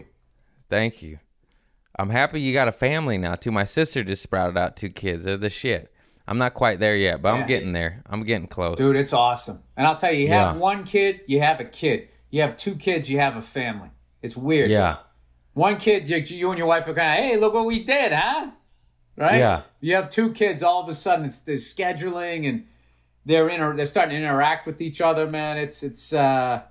thank you. I'm happy you got a family now too. My sister just sprouted out two kids. They're the shit. I'm not quite there yet, but Yeah. I'm getting there. I'm getting close. Dude, it's awesome. And I'll tell you, you have one kid, you have a kid. You have two kids, you have a family. It's weird. yeah. One kid, you, you and your wife are kind of, hey, look what we did, huh? Right? Yeah. You have two kids, all of a sudden it's they're scheduling and they're inter- they're starting to interact with each other, man. It's it's uh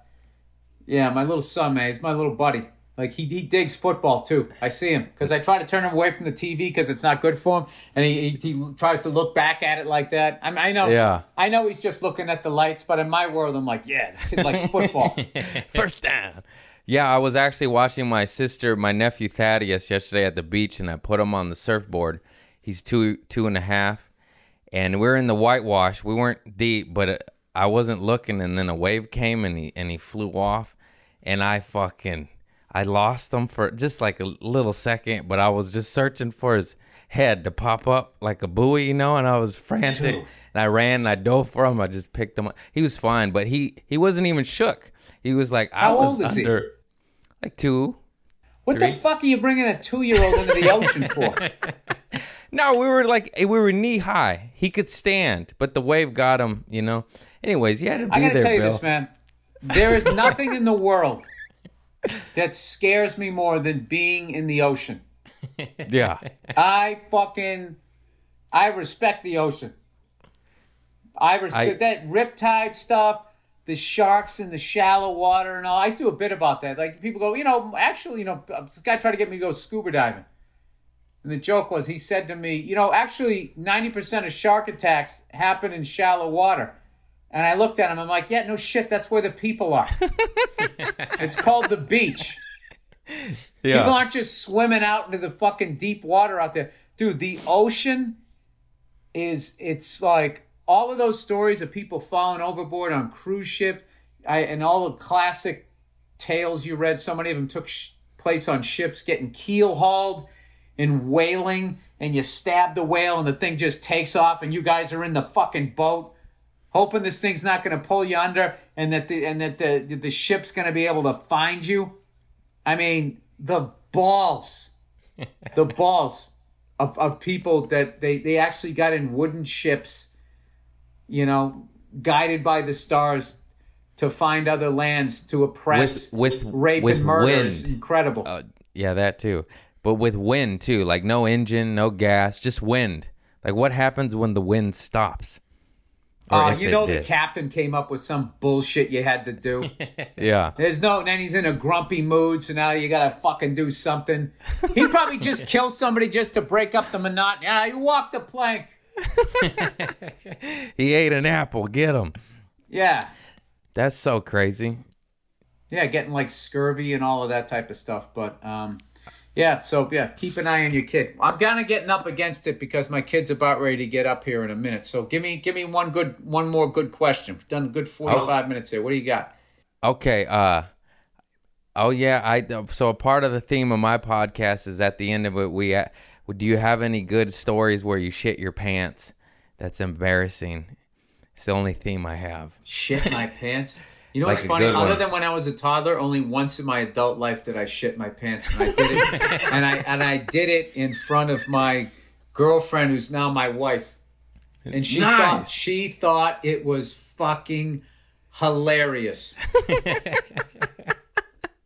yeah, my little son, man, he's my little buddy. Like he, he digs football too. I see him because I try to turn him away from the TV because it's not good for him, and he, he he tries to look back at it like that. I, mean, I know, Yeah. I know he's just looking at the lights, but in my world, I'm like, yeah, this kid likes football. First down. Yeah, I was actually watching my sister, my nephew Thaddeus, yesterday at the beach, and I put him on the surfboard. He's two, two and a half, and we are in the whitewash. We weren't deep, but uh, I wasn't looking, and then a wave came, and he and he flew off, and I fucking, I lost him for just like a little second, but I was just searching for his head to pop up like a buoy, you know, and I was frantic, Dude. and I ran and I dove for him. I just picked him up. He was fine, but he he wasn't even shook. He was like, I How was old is he? like two. What the fuck are you bringing a two year old into the ocean for? No, we were like eh, we were knee high. He could stand, but the wave got him. You know. Anyways, he had to be there. I gotta there, tell you Bill. this, man. There is nothing in the world that scares me more than being in the ocean. Yeah, I fucking I respect the ocean. I respect I- that riptide stuff, the sharks in the shallow water and all. I used to do a bit about that. Like people go, you know, actually, you know, this guy tried to get me to go scuba diving. And the joke was he said to me, you know, actually 90% of shark attacks happen in shallow water. And I looked at him, I'm like, yeah, no shit, that's where the people are. it's called the beach. yeah. People aren't just swimming out into the fucking deep water out there. Dude, the ocean is it's like all of those stories of people falling overboard on cruise ships I, and all the classic tales you read, so many of them took sh- place on ships getting keel hauled and whaling and you stab the whale and the thing just takes off and you guys are in the fucking boat hoping this thing's not going to pull you under and that the and that the the ship's going to be able to find you. I mean, the balls, the balls of, of people that they, they actually got in wooden ships, you know, guided by the stars to find other lands to oppress, With- with- rape, with and murder is incredible. Uh, yeah, that too. But with wind too, like no engine, no gas, just wind. Like what happens when the wind stops? Or Uh, you know, the did. captain came up with some bullshit you had to do. Yeah. There's no, and then he's in a grumpy mood, so now you gotta fucking do something. He'd probably just kill somebody just to break up the monotony. Ah, you walk the plank. He ate an apple. Get him. Yeah. That's so crazy. Yeah, getting like scurvy and all of that type of stuff. But um, yeah, so yeah, keep an eye on your kid. I'm kind of getting up against it because my kid's about ready to get up here in a minute. So give me give me one good one more good question. We've done a good 45 minutes here. What do you got? Okay. Uh. Oh yeah. I so a part of the theme of my podcast is at the end of it. We uh, do you have any good stories where you shit your pants? That's embarrassing. It's the only theme I have. Shit my pants. You know Like what's funny? Other than when I was a toddler, only once in my adult life did I shit my pants, and I did it, and I and I did it in front of my girlfriend, who's now my wife, and she Nice. thought she thought it was fucking hilarious.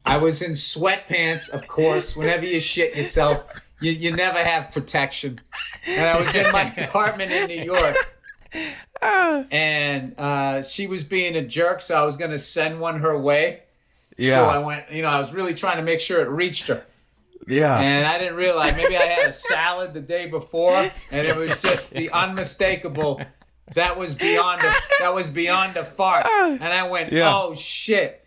I was in sweatpants, of course. Whenever you shit yourself, you, you never have protection. And I was in my apartment in New York. And uh, she was being a jerk, so I was going to send one her way. Yeah. So I went, you know, I was really trying to make sure it reached her. yeah. And I didn't realize maybe I had a salad the day before, and it was just the unmistakable. That was beyond a, that was beyond a fart, and I went, Yeah. "Oh shit,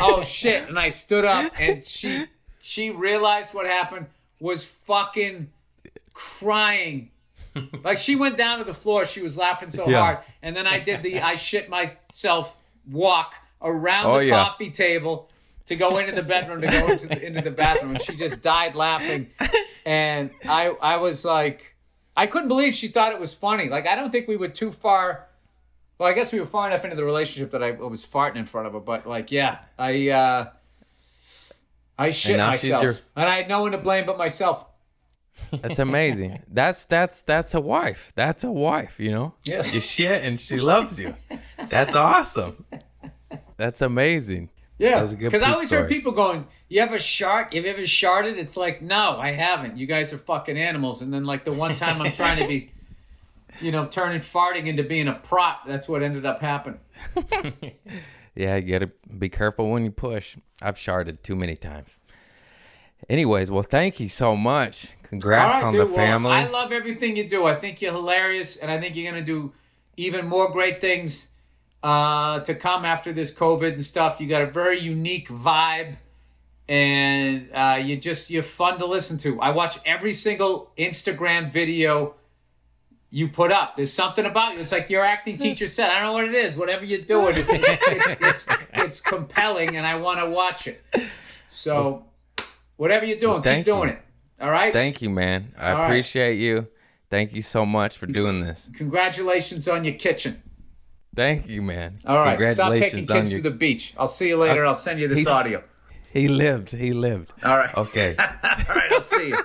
oh shit!" And I stood up, and she she realized what happened, was fucking crying, like she went down to the floor. She was laughing so Yeah. hard, and then I did the I shit myself walk around Oh, the yeah. coffee table to go into the bedroom to go into the, into the bathroom, and she just died laughing, and I I was like. I couldn't believe she thought it was funny. Like I don't think we were too far. Well, I guess we were far enough into the relationship that I was farting in front of her. But like, yeah, I uh, I shit myself, your- and I had no one to blame but myself. That's amazing. that's that's that's a wife. That's a wife. You know. Yeah. You shit and she loves you. That's awesome. That's amazing. Yeah, because I always heard people going, "You ever shart? Have you ever sharted?" It's like, no, I haven't. You guys are fucking animals. And then like the one time I'm trying to be, you know, turning farting into being a prop. That's what ended up happening. Yeah, you gotta be careful when you push. I've sharded too many times. Anyways, well, thank you so much. Congrats All right, on dude. the Well, family. I love everything you do. I think you're hilarious, and I think you're gonna do even more great things uh, to come after this COVID and stuff. You got a very unique vibe, and uh, you just you're fun to listen to. I watch every single Instagram video you put up. There's something about you. It's like your acting teacher said. I don't know what it is. Whatever you're doing, it's it's, it's, it's compelling, and I want to watch it. So, whatever you're doing, keep thank doing you. it. All right. Thank you, man. I All right. appreciate you. Thank you so much for doing this. Congratulations on your kitchen. Thank you, man. All right, stop taking kids your- to the beach. I'll see you later. I'll send you this He's- audio. He lived. He lived. All right. Okay. All right, I'll see you.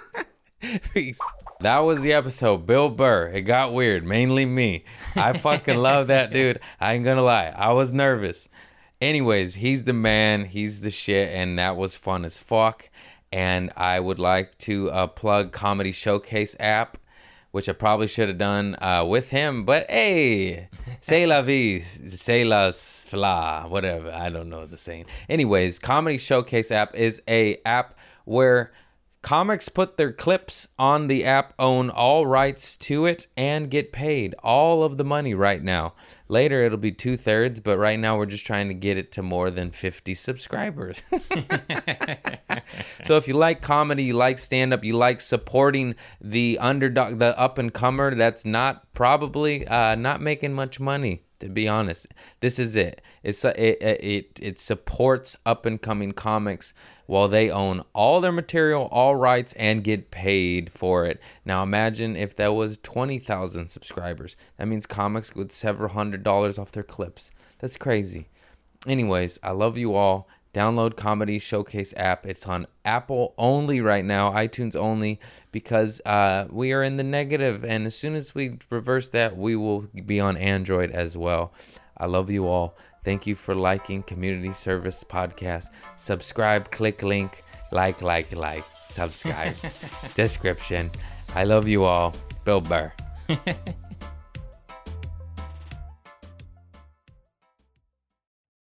Peace. That was the episode. Bill Burr. It got weird. Mainly me. I fucking love that dude. I ain't gonna lie. I was nervous. Anyways, he's the man. He's the shit. And that was fun as fuck. And I would like to uh, plug Comedy Showcase app, which I probably should have done uh, with him. But hey, c'est la vie, c'est la fla, whatever. I don't know the saying. Anyways, Comedy Showcase app is a app where Comics put their clips on the app, own all rights to it, and get paid all of the money right now. Later, it'll be two thirds, but right now, we're just trying to get it to more than 50 subscribers. so, if you like comedy, you like stand up, you like supporting the underdog, the up and comer that's not probably uh, not making much money to be honest this is it it's it it it, it supports up and coming comics while they own all their material all rights and get paid for it. Now imagine if there was 20,000 subscribers. That means comics with several hundred dollars off their clips. That's crazy. Anyways i love you all. Download comedy showcase app. It's on apple only right now itunes only because uh, we are in the negative. And as soon as we reverse that we will be on android as well. I love you all Thank you for liking Community Service Podcast. Subscribe, click link, like, like, like, subscribe, description. I love you all. Bill Burr.